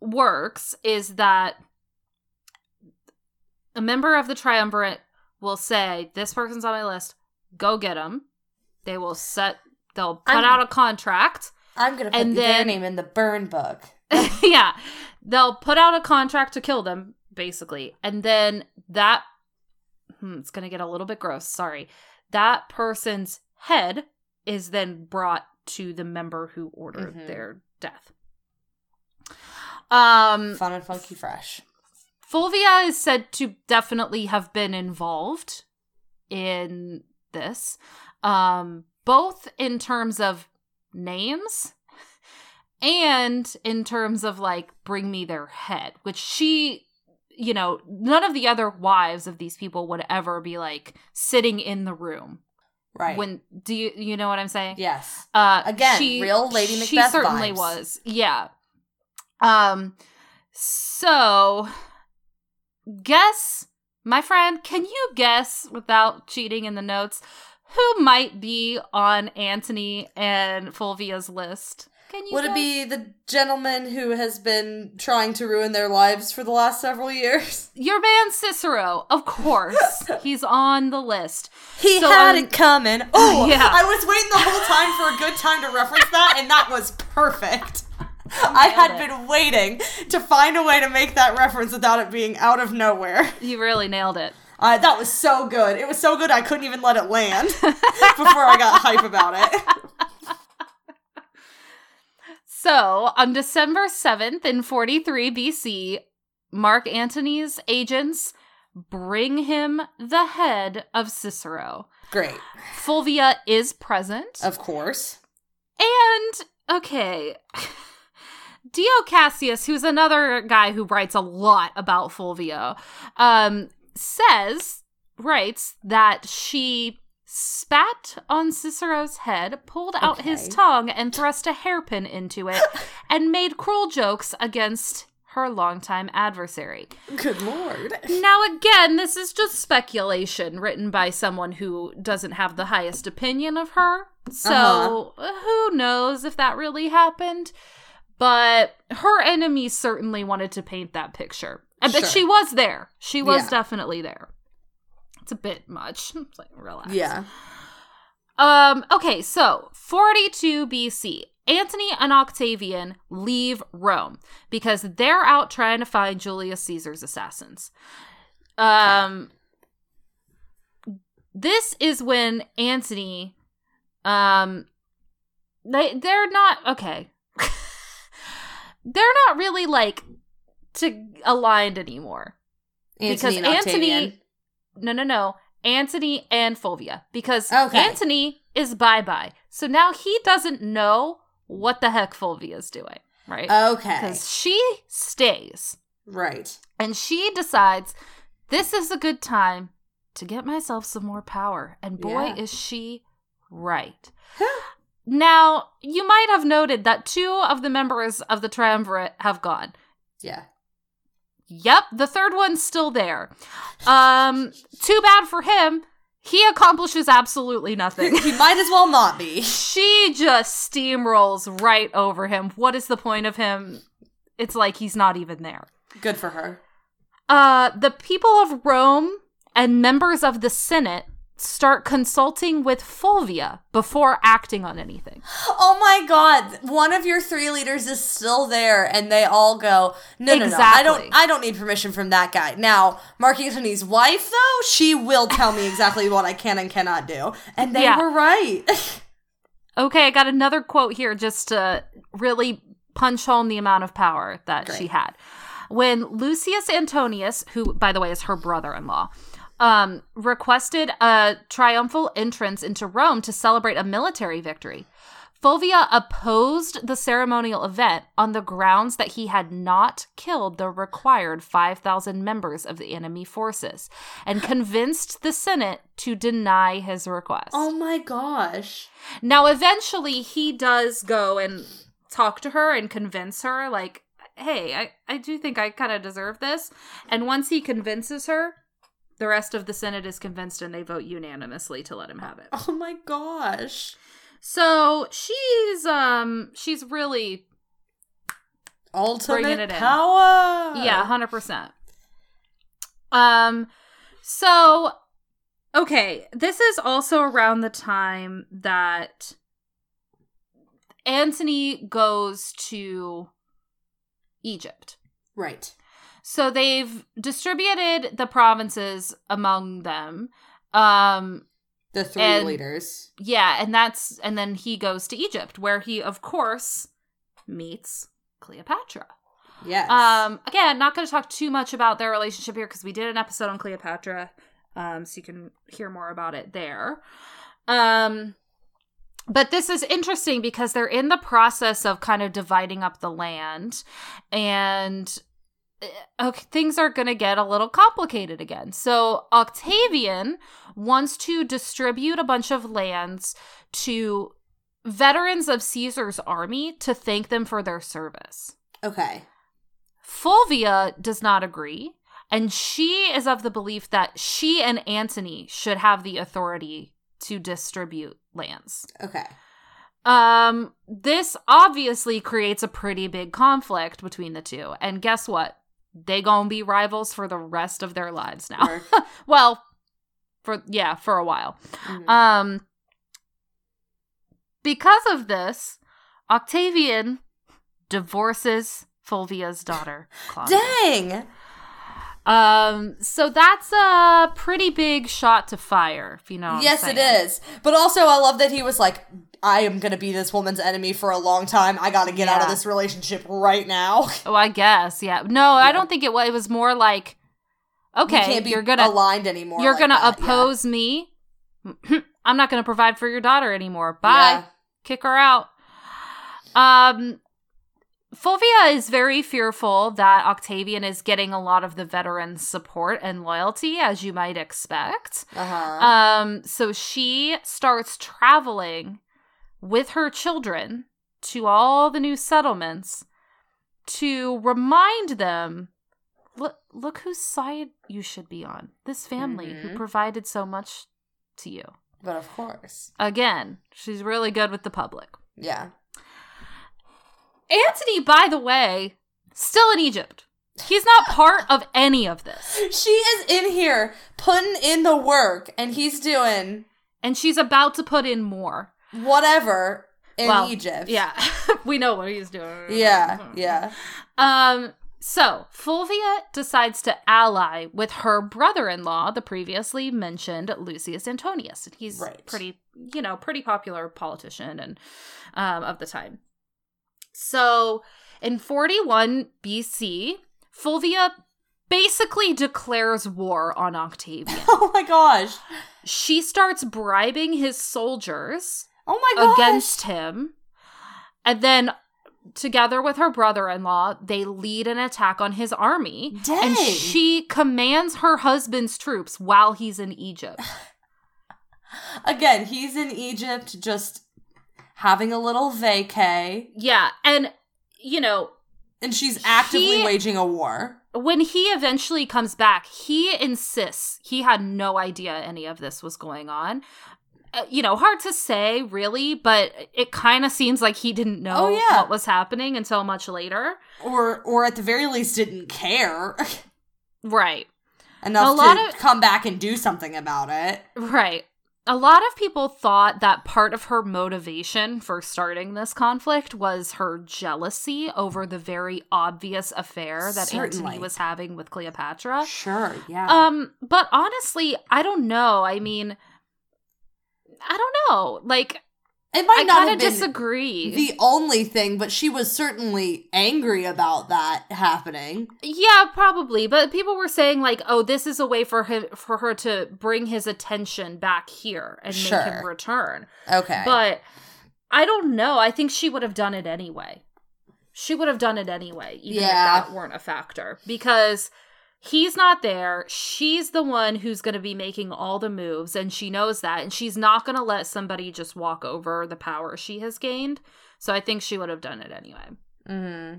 Speaker 1: works is that a member of the triumvirate will say, "This person's on my list. Go get them." They will set. They'll put
Speaker 2: I'm-
Speaker 1: out a contract.
Speaker 2: I'm gonna put
Speaker 1: And
Speaker 2: their
Speaker 1: then-
Speaker 2: name in the burn book.
Speaker 1: yeah, they'll put out a contract to kill them, basically, and then that. Hmm, it's gonna get a little bit gross. Sorry. That person's head is then brought to the member who ordered
Speaker 2: Mhm.
Speaker 1: their death. Um,
Speaker 2: Fun and funky fresh.
Speaker 1: Fulvia is said to definitely have been involved in this, um, both in terms of names and in terms of like bring me their head, which she, you know, none of the other wives of these people would ever be like sitting in the room
Speaker 2: Right.
Speaker 1: when do you you know what I'm saying?
Speaker 2: yes.
Speaker 1: Uh,
Speaker 2: Again, she, real Lady Macbeth.
Speaker 1: She certainly
Speaker 2: vibes.
Speaker 1: was. Yeah. Um. So, guess, my friend, can you guess without cheating in the notes who might be on Antony and Fulvia's list? Can you?
Speaker 2: Would it be the gentleman who has been trying to ruin their lives for the last several years?
Speaker 1: your man Cicero? Of course, he's on the list.
Speaker 2: He
Speaker 1: So,
Speaker 2: had
Speaker 1: um,
Speaker 2: it coming. Oh,
Speaker 1: yeah.
Speaker 2: I was waiting the whole time for a good time to reference that, and that was perfect. I had
Speaker 1: it.
Speaker 2: been waiting to find a way to make that reference without it being out of nowhere.
Speaker 1: You really nailed it.
Speaker 2: Uh, that was so good. It was so good I couldn't even let it land before I got hype about it.
Speaker 1: So, on December 7th in 43 BC, Mark Antony's agents bring him the head of Cicero.
Speaker 2: Great.
Speaker 1: Fulvia is present.
Speaker 2: Of course.
Speaker 1: And, okay, Dio Cassius, who's another guy who writes a lot about Fulvia, um, says, writes that she spat on Cicero's head, pulled out his tongue, and thrust a hairpin into it, and made cruel jokes against her longtime adversary.
Speaker 2: Good lord.
Speaker 1: Now, again, this is just speculation written by someone who doesn't have the highest opinion of her. So,
Speaker 2: Uh-huh.
Speaker 1: who knows if that really happened? But her enemies certainly wanted to paint that picture. And But
Speaker 2: Sure.
Speaker 1: she was there. She was
Speaker 2: Yeah.
Speaker 1: definitely there. It's a bit much. It's like, relax.
Speaker 2: Yeah.
Speaker 1: Um, okay, so 42 BC. Antony and Octavian leave Rome because they're out trying to find Julius Caesar's assassins. Um this is when Antony um they they're not okay. They're not really like to aligned anymore. Because Antony- No, no, no. Antony and Fulvia. Because
Speaker 2: Okay.
Speaker 1: Antony is bye bye. So now he doesn't know what the heck Fulvia is doing, right?
Speaker 2: Okay.
Speaker 1: Because she stays
Speaker 2: Right.
Speaker 1: and she decides this is a good time to get myself some more power. And boy,
Speaker 2: Yeah.
Speaker 1: is she right. now, you might have noted that two of the members of the triumvirate have gone.
Speaker 2: Yeah.
Speaker 1: Yep, the third one's still there. Um, too bad for him. He accomplishes absolutely nothing.
Speaker 2: he might as well not be.
Speaker 1: she just steamrolls right over him. What is the point of him? It's like he's not even there.
Speaker 2: Good for her.
Speaker 1: Uh, the people of Rome and members of the Senate start consulting with Fulvia before acting on anything.
Speaker 2: Oh my god, one of your three leaders is still there and they all go, "No, no, no. I don't I don't need permission from that guy." Now, Mark Antony's wife though, she will tell me exactly what I can and cannot do. And they
Speaker 1: Yeah.
Speaker 2: were right.
Speaker 1: Okay, I got another quote here just to really punch home the amount of power that she had. When Lucius Antonius, who by the way is her brother-in-law, um, requested a triumphal entrance into Rome to celebrate a military victory, Fulvia opposed the ceremonial event on the grounds that he had not killed the required 5,000 members of the enemy forces and convinced the Senate to deny his request.
Speaker 2: oh my gosh.
Speaker 1: Now, eventually, he does go and talk to her and convince her, like, hey, I, I do think I kind of deserve this. And once he convinces her, the rest of the Senate is convinced and they vote unanimously to let him have it.
Speaker 2: Oh my gosh.
Speaker 1: So she's um she's really
Speaker 2: Ultimate
Speaker 1: Bringing it in.
Speaker 2: power.
Speaker 1: yeah, 100%. Um so okay, this is also around the time that Antony goes to Egypt.
Speaker 2: Right.
Speaker 1: So they've distributed the provinces among them. Um
Speaker 2: The three
Speaker 1: And-
Speaker 2: leaders.
Speaker 1: yeah, and that's and then he goes to Egypt where he of course meets Cleopatra.
Speaker 2: Yes.
Speaker 1: Um again, not going to talk too much about their relationship here because we did an episode on Cleopatra. Um so you can hear more about it there. Um but this is interesting because they're in the process of kind of dividing up the land and okay, things are going to get a little complicated again. So Octavian wants to distribute a bunch of lands to veterans of Caesar's army to thank them for their service.
Speaker 2: okay.
Speaker 1: Fulvia does not agree, and she is of the belief that she and Antony should have the authority to distribute lands.
Speaker 2: Okay.
Speaker 1: Um, this obviously creates a pretty big conflict between the two. And guess what? They gonna be rivals for the rest of their lives now. Well, for yeah, for a while.
Speaker 2: Mhm.
Speaker 1: Um, because of this, Octavian divorces Fulvia's daughter. Claudia.
Speaker 2: Dang.
Speaker 1: Um, so that's a pretty big shot to fire, if you know.
Speaker 2: Yes, it is. But also, I love that he was like, I am going to be this woman's enemy for a long time. I got to get out of this relationship right now.
Speaker 1: Oh, I guess, yeah. No, I don't think it was. It was more like, okay, you're gonna
Speaker 2: aligned anymore.
Speaker 1: you're
Speaker 2: like
Speaker 1: gonna
Speaker 2: that, yeah.
Speaker 1: oppose me. I'm not gonna provide for your daughter anymore. Bye.
Speaker 2: Yeah.
Speaker 1: Kick her out. Um, Fulvia is very fearful that Octavian is getting a lot of the veterans' support and loyalty, as you might expect.
Speaker 2: Uh-huh.
Speaker 1: Um, so she starts traveling with her children to all the new settlements to remind them look, look whose side you should be on. This family who
Speaker 2: Mhm.
Speaker 1: provided so much to you.
Speaker 2: But of course.
Speaker 1: Again, she's really good with the public.
Speaker 2: Yeah.
Speaker 1: Antony, by the way, still in Egypt. He's not part of any of this.
Speaker 2: She is in here putting in the work and he's doing
Speaker 1: And she's about to put in more.
Speaker 2: whatever in
Speaker 1: Well,
Speaker 2: Egypt.
Speaker 1: Yeah. we know what he's doing.
Speaker 2: Yeah. Yeah.
Speaker 1: Um so Fulvia decides to ally with her brother-in-law, the previously mentioned Lucius Antonius. And he's
Speaker 2: Right.
Speaker 1: pretty, you know, pretty popular politician and um, of the time. So in 41 BC, Fulvia basically declares war on Octavian.
Speaker 2: Oh my gosh.
Speaker 1: she starts bribing his soldiers
Speaker 2: Oh my gosh.
Speaker 1: against him. And then, together with her brother in law, they lead an attack on his army. And she commands her husband's troops while he's in Egypt.
Speaker 2: Again, he's in Egypt just having a little vacay
Speaker 1: yeah. And, you know,
Speaker 2: and she's actively
Speaker 1: He-
Speaker 2: waging a war.
Speaker 1: when he eventually comes back, he insists he had no idea any of this was going on. Uh, you know, hard to say really, but it kind of seems like he didn't know
Speaker 2: Oh, yeah.
Speaker 1: what was happening until much later.
Speaker 2: Or or at the very least didn't care
Speaker 1: Right.
Speaker 2: enough
Speaker 1: A lot
Speaker 2: to
Speaker 1: of-
Speaker 2: come back and do something about it.
Speaker 1: Right. A lot of people thought that part of her motivation for starting this conflict was her jealousy over the very obvious affair that
Speaker 2: Certainly.
Speaker 1: Antony was having with Cleopatra.
Speaker 2: Sure, yeah.
Speaker 1: Um, but honestly, I don't know. I mean, I don't know. Like,
Speaker 2: it might
Speaker 1: I
Speaker 2: not
Speaker 1: kind
Speaker 2: have
Speaker 1: of
Speaker 2: been
Speaker 1: disagree.
Speaker 2: the only thing, but she was certainly angry about that happening.
Speaker 1: yeah, probably. But people were saying like, "Oh, this is a way for him for her to bring his attention back here and make him return."
Speaker 2: Okay.
Speaker 1: But I don't know. I think she would have done it anyway. She would have done it anyway, even
Speaker 2: Yeah.
Speaker 1: if that weren't a factor. Because he's not there. She's the one who's going to be making all the moves, and she knows that. And she's not going to let somebody just walk over the power she has gained. So I think she would have done it anyway.
Speaker 2: hmm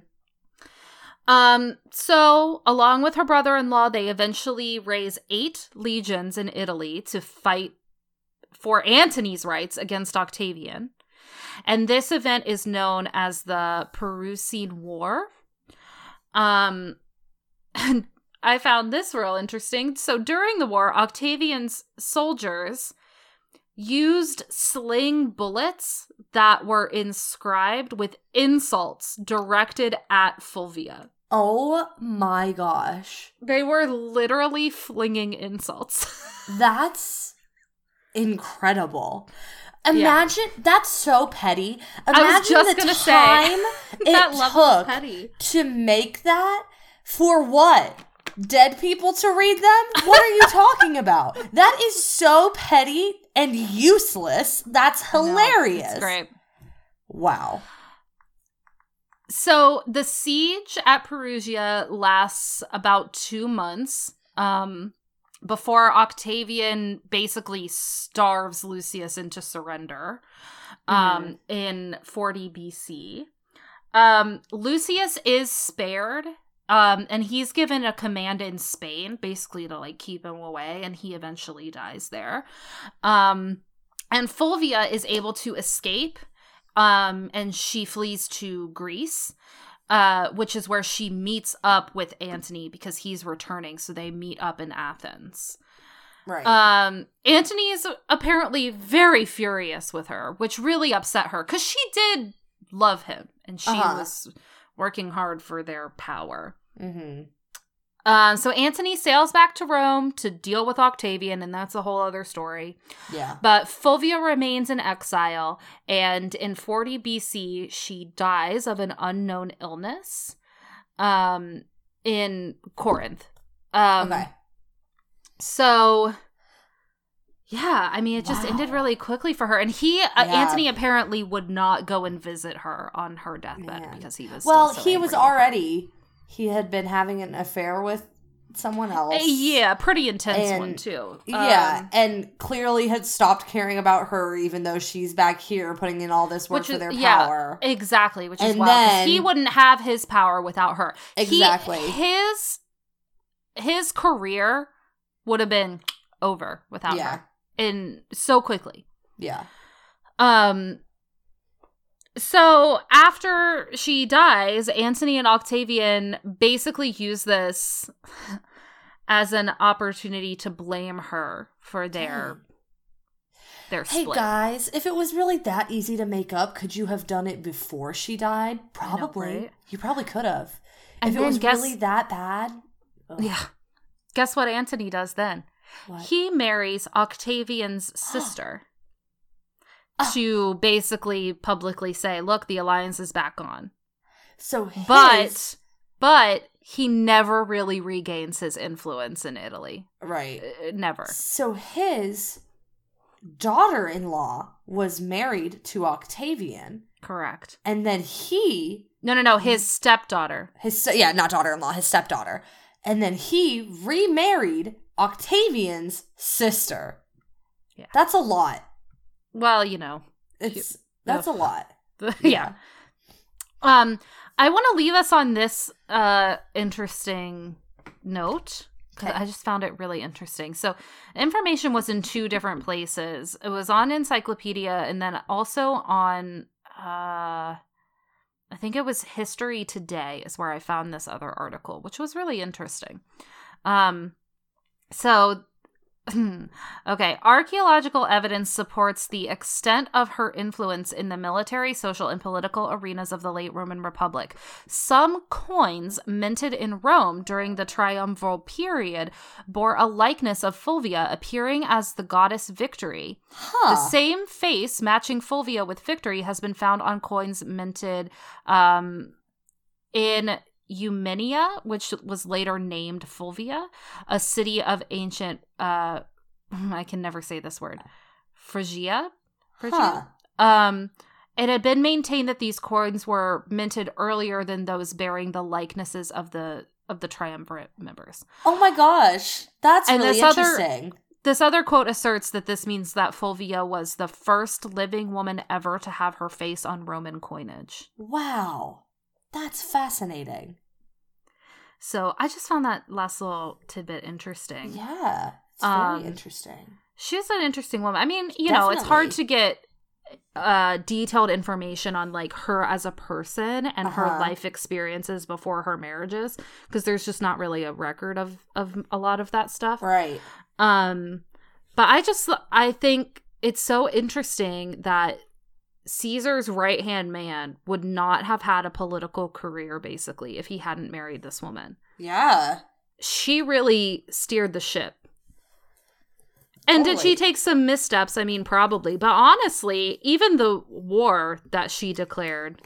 Speaker 1: Um, so along with her brother-in-law, they eventually raise eight legions in Italy to fight for Antony's rights against Octavian. And this event is known as the Perusine War. Um and I found this real interesting. So during the war, Octavian's soldiers used sling bullets that were inscribed with insults directed at Fulvia.
Speaker 2: Oh my gosh.
Speaker 1: They were literally flinging insults.
Speaker 2: That's incredible. Imagine that's so petty. Imagine
Speaker 1: I was just
Speaker 2: the
Speaker 1: gonna say,
Speaker 2: time it
Speaker 1: that level
Speaker 2: took
Speaker 1: petty.
Speaker 2: to make that for what? Dead people to read them? What are you talking about? That is so petty and useless. That's hilarious.
Speaker 1: Great.
Speaker 2: Wow.
Speaker 1: So the siege at Perugia lasts about two months um, before Octavian basically starves Lucius into surrender um, in 40 BC. Um, Lucius is spared. Um, and he's given a command in Spain, basically to like keep him away, and he eventually dies there. Um, and Fulvia is able to escape um, and she flees to Greece, uh, which is where she meets up with Antony because he's returning. So they meet up in Athens.
Speaker 2: Right.
Speaker 1: Um, Antony is apparently very furious with her, which really upset her because she did love him and she
Speaker 2: Uh-huh.
Speaker 1: was working hard for their power.
Speaker 2: Mm-hmm.
Speaker 1: Um, so Antony sails back to Rome to deal with Octavian, and that's a whole other story.
Speaker 2: Yeah.
Speaker 1: But Fulvia remains in exile, and in 40 BC, she dies of an unknown illness um, in Corinth. Um,
Speaker 2: okay.
Speaker 1: So, yeah, I mean, it just ended really quickly for her. And he, uh,
Speaker 2: Yeah.
Speaker 1: Antony, apparently would not go and visit her on her deathbed
Speaker 2: Man.
Speaker 1: because he was.
Speaker 2: Well,
Speaker 1: so
Speaker 2: he was already he had been having an affair with someone else.
Speaker 1: Yeah, pretty intense one
Speaker 2: And-
Speaker 1: too.
Speaker 2: Yeah,
Speaker 1: Um,
Speaker 2: and clearly had stopped caring about her, even though she's back here putting in all this work
Speaker 1: Which
Speaker 2: for
Speaker 1: is-
Speaker 2: their
Speaker 1: yeah.
Speaker 2: power.
Speaker 1: exactly, which is
Speaker 2: And.
Speaker 1: 'cause
Speaker 2: then-
Speaker 1: he wouldn't have his power without her. He-
Speaker 2: Exactly.
Speaker 1: his his career would have been over without
Speaker 2: Yeah.
Speaker 1: her, and so quickly.
Speaker 2: Yeah.
Speaker 1: Um so after she dies, Antony and Octavian basically use this as an opportunity to blame her for their their
Speaker 2: Hey
Speaker 1: split.
Speaker 2: guys, if it was really that easy to make up, could you have done it before she died?
Speaker 1: I know,
Speaker 2: Probably.
Speaker 1: right?
Speaker 2: You probably could have.
Speaker 1: And
Speaker 2: if it was
Speaker 1: guess-
Speaker 2: really that bad.
Speaker 1: Yeah. Guess what Antony does then?
Speaker 2: what?
Speaker 1: He marries Octavian's sister
Speaker 2: Ah.
Speaker 1: to basically publicly say, "Look, the alliance is back on."
Speaker 2: so his,
Speaker 1: But but he never really regains his influence in Italy.
Speaker 2: right.
Speaker 1: Uh, never.
Speaker 2: So his daughter-in-law was married to Octavian,
Speaker 1: Correct.
Speaker 2: and then he
Speaker 1: No, no, no. His stepdaughter.
Speaker 2: his yeah, not daughter-in-law, his stepdaughter. And then he remarried Octavian's sister.
Speaker 1: Yeah.
Speaker 2: That's a lot.
Speaker 1: Well, you know.
Speaker 2: It's that's a lot.
Speaker 1: yeah. Um, I want to leave us on this uh interesting note because
Speaker 2: Okay.
Speaker 1: I just found it really interesting. So, information was in two different places. It was on Encyclopedia and then also on uh I think it was History Today is where I found this other article, which was really interesting. Um so okay, archaeological evidence supports the extent of her influence in the military, social, and political arenas of the late Roman Republic. Some coins minted in Rome during the triumviral period bore a likeness of Fulvia appearing as the goddess Victory.
Speaker 2: Huh.
Speaker 1: The same face matching Fulvia with Victory has been found on coins minted um, in Eumenia, which was later named Fulvia, a city of ancient. Uh, I can never say this word. Phrygia. Phrygia.
Speaker 2: Huh.
Speaker 1: Um, it had been maintained that these coins were minted earlier than those bearing the likenesses of the of the triumvirate members.
Speaker 2: Oh my gosh. That's
Speaker 1: And
Speaker 2: really
Speaker 1: this other-
Speaker 2: interesting.
Speaker 1: This other quote asserts that this means that Fulvia was the first living woman ever to have her face on Roman coinage.
Speaker 2: wow. That's fascinating.
Speaker 1: So I just found that last little tidbit interesting.
Speaker 2: Yeah. It's very
Speaker 1: Um,
Speaker 2: interesting.
Speaker 1: She's an interesting woman. I mean, you know, it's hard to get uh detailed information on like her as a person and her
Speaker 2: Uh-huh.
Speaker 1: life experiences before her marriages because there's just not really a record of of a lot of that stuff.
Speaker 2: Right.
Speaker 1: Um, but I just I think it's so interesting that Caesar's right hand man would not have had a political career basically if he hadn't married this woman.
Speaker 2: Yeah.
Speaker 1: She really steered the ship. And did she take some missteps? I mean, probably. But honestly, even the war that she declared,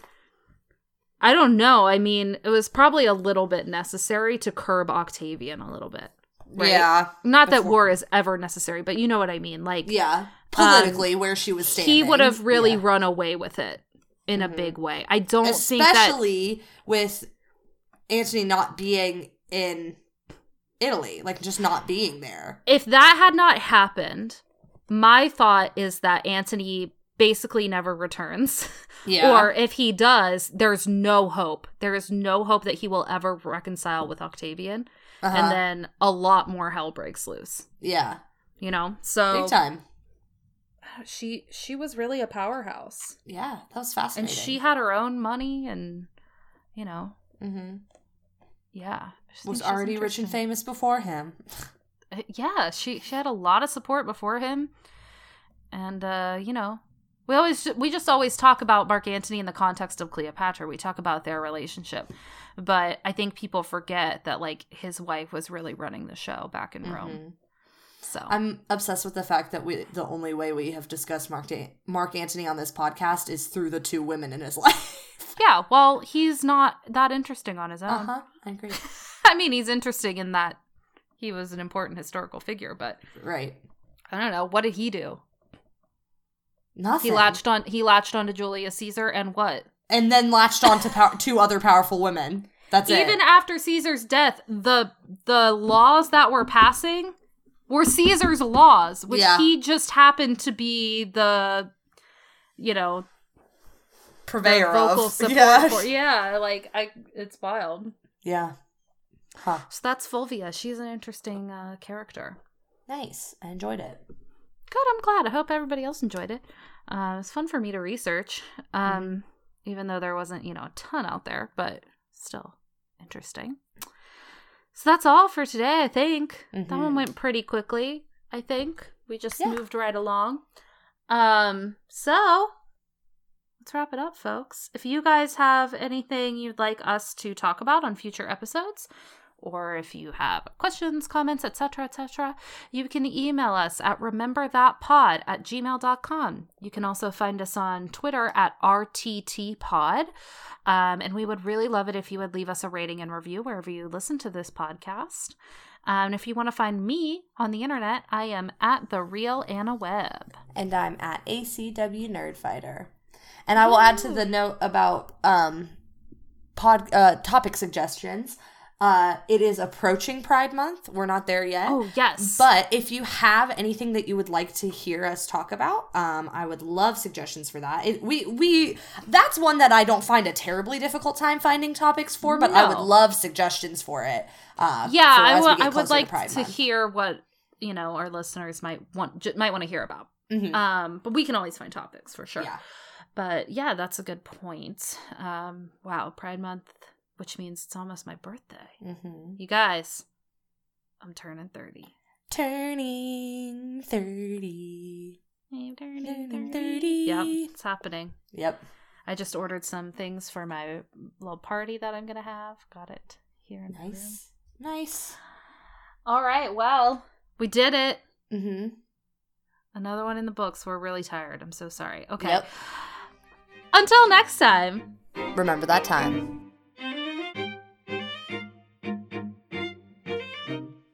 Speaker 1: I don't know. I mean, it was probably a little bit necessary to curb Octavian a little bit. Right?
Speaker 2: Yeah.
Speaker 1: Not that
Speaker 2: Before-
Speaker 1: war is ever necessary, but you know what I mean. Like,
Speaker 2: Yeah. Politically, where she was standing.
Speaker 1: Um, he would have really
Speaker 2: Yeah.
Speaker 1: run away with it in a
Speaker 2: Mhm.
Speaker 1: big way. I don't think that.
Speaker 2: especially with Antony not being in Italy, like just not being there.
Speaker 1: If that had not happened, my thought is that Antony basically never returns.
Speaker 2: Yeah.
Speaker 1: Or if he does, there's no hope. There is no hope that he will ever reconcile with Octavian.
Speaker 2: Uh-huh.
Speaker 1: And then a lot more hell breaks loose.
Speaker 2: yeah,
Speaker 1: You know? So
Speaker 2: big time.
Speaker 1: She she was really a powerhouse.
Speaker 2: Yeah, that was fascinating.
Speaker 1: And she had her own money and you know,
Speaker 2: mm-hmm.
Speaker 1: yeah.
Speaker 2: Was already rich and famous before him.
Speaker 1: Uh, yeah she she had a lot of support before him and uh you know we always we just always talk about mark antony in the context of cleopatra we talk about their relationship but i think people forget that like his wife was really running the show back in rome
Speaker 2: Mhm.
Speaker 1: So
Speaker 2: I'm obsessed with the fact that we the only way we have discussed Mark da- Mark Antony on this podcast is through the two women in his life.
Speaker 1: yeah well he's not that interesting on his own
Speaker 2: Uh huh. I agree.
Speaker 1: i mean he's interesting in that he was an important historical figure but
Speaker 2: Right.
Speaker 1: i don't know what did he do
Speaker 2: Nothing.
Speaker 1: he latched on he latched onto julius caesar and what
Speaker 2: and then latched on to pow- two other powerful women. That's it.
Speaker 1: even after Caesar's death, the the laws that were passing were Caesar's laws, which
Speaker 2: Yeah.
Speaker 1: he just happened to be the you know the
Speaker 2: Purveyor
Speaker 1: vocal
Speaker 2: of.
Speaker 1: support
Speaker 2: yeah.
Speaker 1: for. Yeah, like I, it's wild.
Speaker 2: yeah. Huh.
Speaker 1: So that's Fulvia. She's an interesting uh, character.
Speaker 2: Nice. I enjoyed it.
Speaker 1: Good. I'm glad. I hope everybody else enjoyed it. Uh, it was fun for me to research, um, even though there wasn't, you know, a ton out there, but still interesting. So that's all for today. I think that one
Speaker 2: Mhm.
Speaker 1: went pretty quickly. I think we just
Speaker 2: Yeah.
Speaker 1: moved right along. Um, so let's wrap it up, folks. If you guys have anything you'd like us to talk about on future episodes, or if you have questions, comments, etc., etc., you can email us at rememberthatpod at gmail.com. You can also find us on Twitter at RTTpod. Um, and we would really love it if you would leave us a rating and review wherever you listen to this podcast. Um, and if you want to find me on the internet, I am at the real Anna Webb.
Speaker 2: And I'm at ACW Nerdfighter. And I will add to the note about um pod uh topic suggestions. Uh it is approaching Pride Month. We're not there yet.
Speaker 1: Oh yes,
Speaker 2: But if you have anything that you would like to hear us talk about, um, I would love suggestions for that. It, we we that's one that I don't find a terribly difficult time finding topics for, but I would love suggestions for it. Uh,
Speaker 1: yeah, I would. I would like
Speaker 2: Pride
Speaker 1: to hear what you know our listeners might want j- might want to hear about.
Speaker 2: Mhm.
Speaker 1: Um, but we can always find topics for sure.
Speaker 2: Yeah.
Speaker 1: But yeah, that's a good point. Um, wow, Pride Month, which means it's almost my birthday.
Speaker 2: hmm
Speaker 1: You guys, I'm turning 30.
Speaker 2: Turning thirty.
Speaker 1: I'm turning
Speaker 2: Turning
Speaker 1: 30.
Speaker 2: 30.
Speaker 1: Yep, it's happening.
Speaker 2: Yep.
Speaker 1: I just ordered some things for my little party that I'm going to have. Got it here in the room.
Speaker 2: Nice. Nice.
Speaker 1: All right, well, we did it.
Speaker 2: Mm-hmm.
Speaker 1: Another one in the books. We're really tired. I'm so sorry. Okay.
Speaker 2: Yep.
Speaker 1: Until next time.
Speaker 2: Remember that time.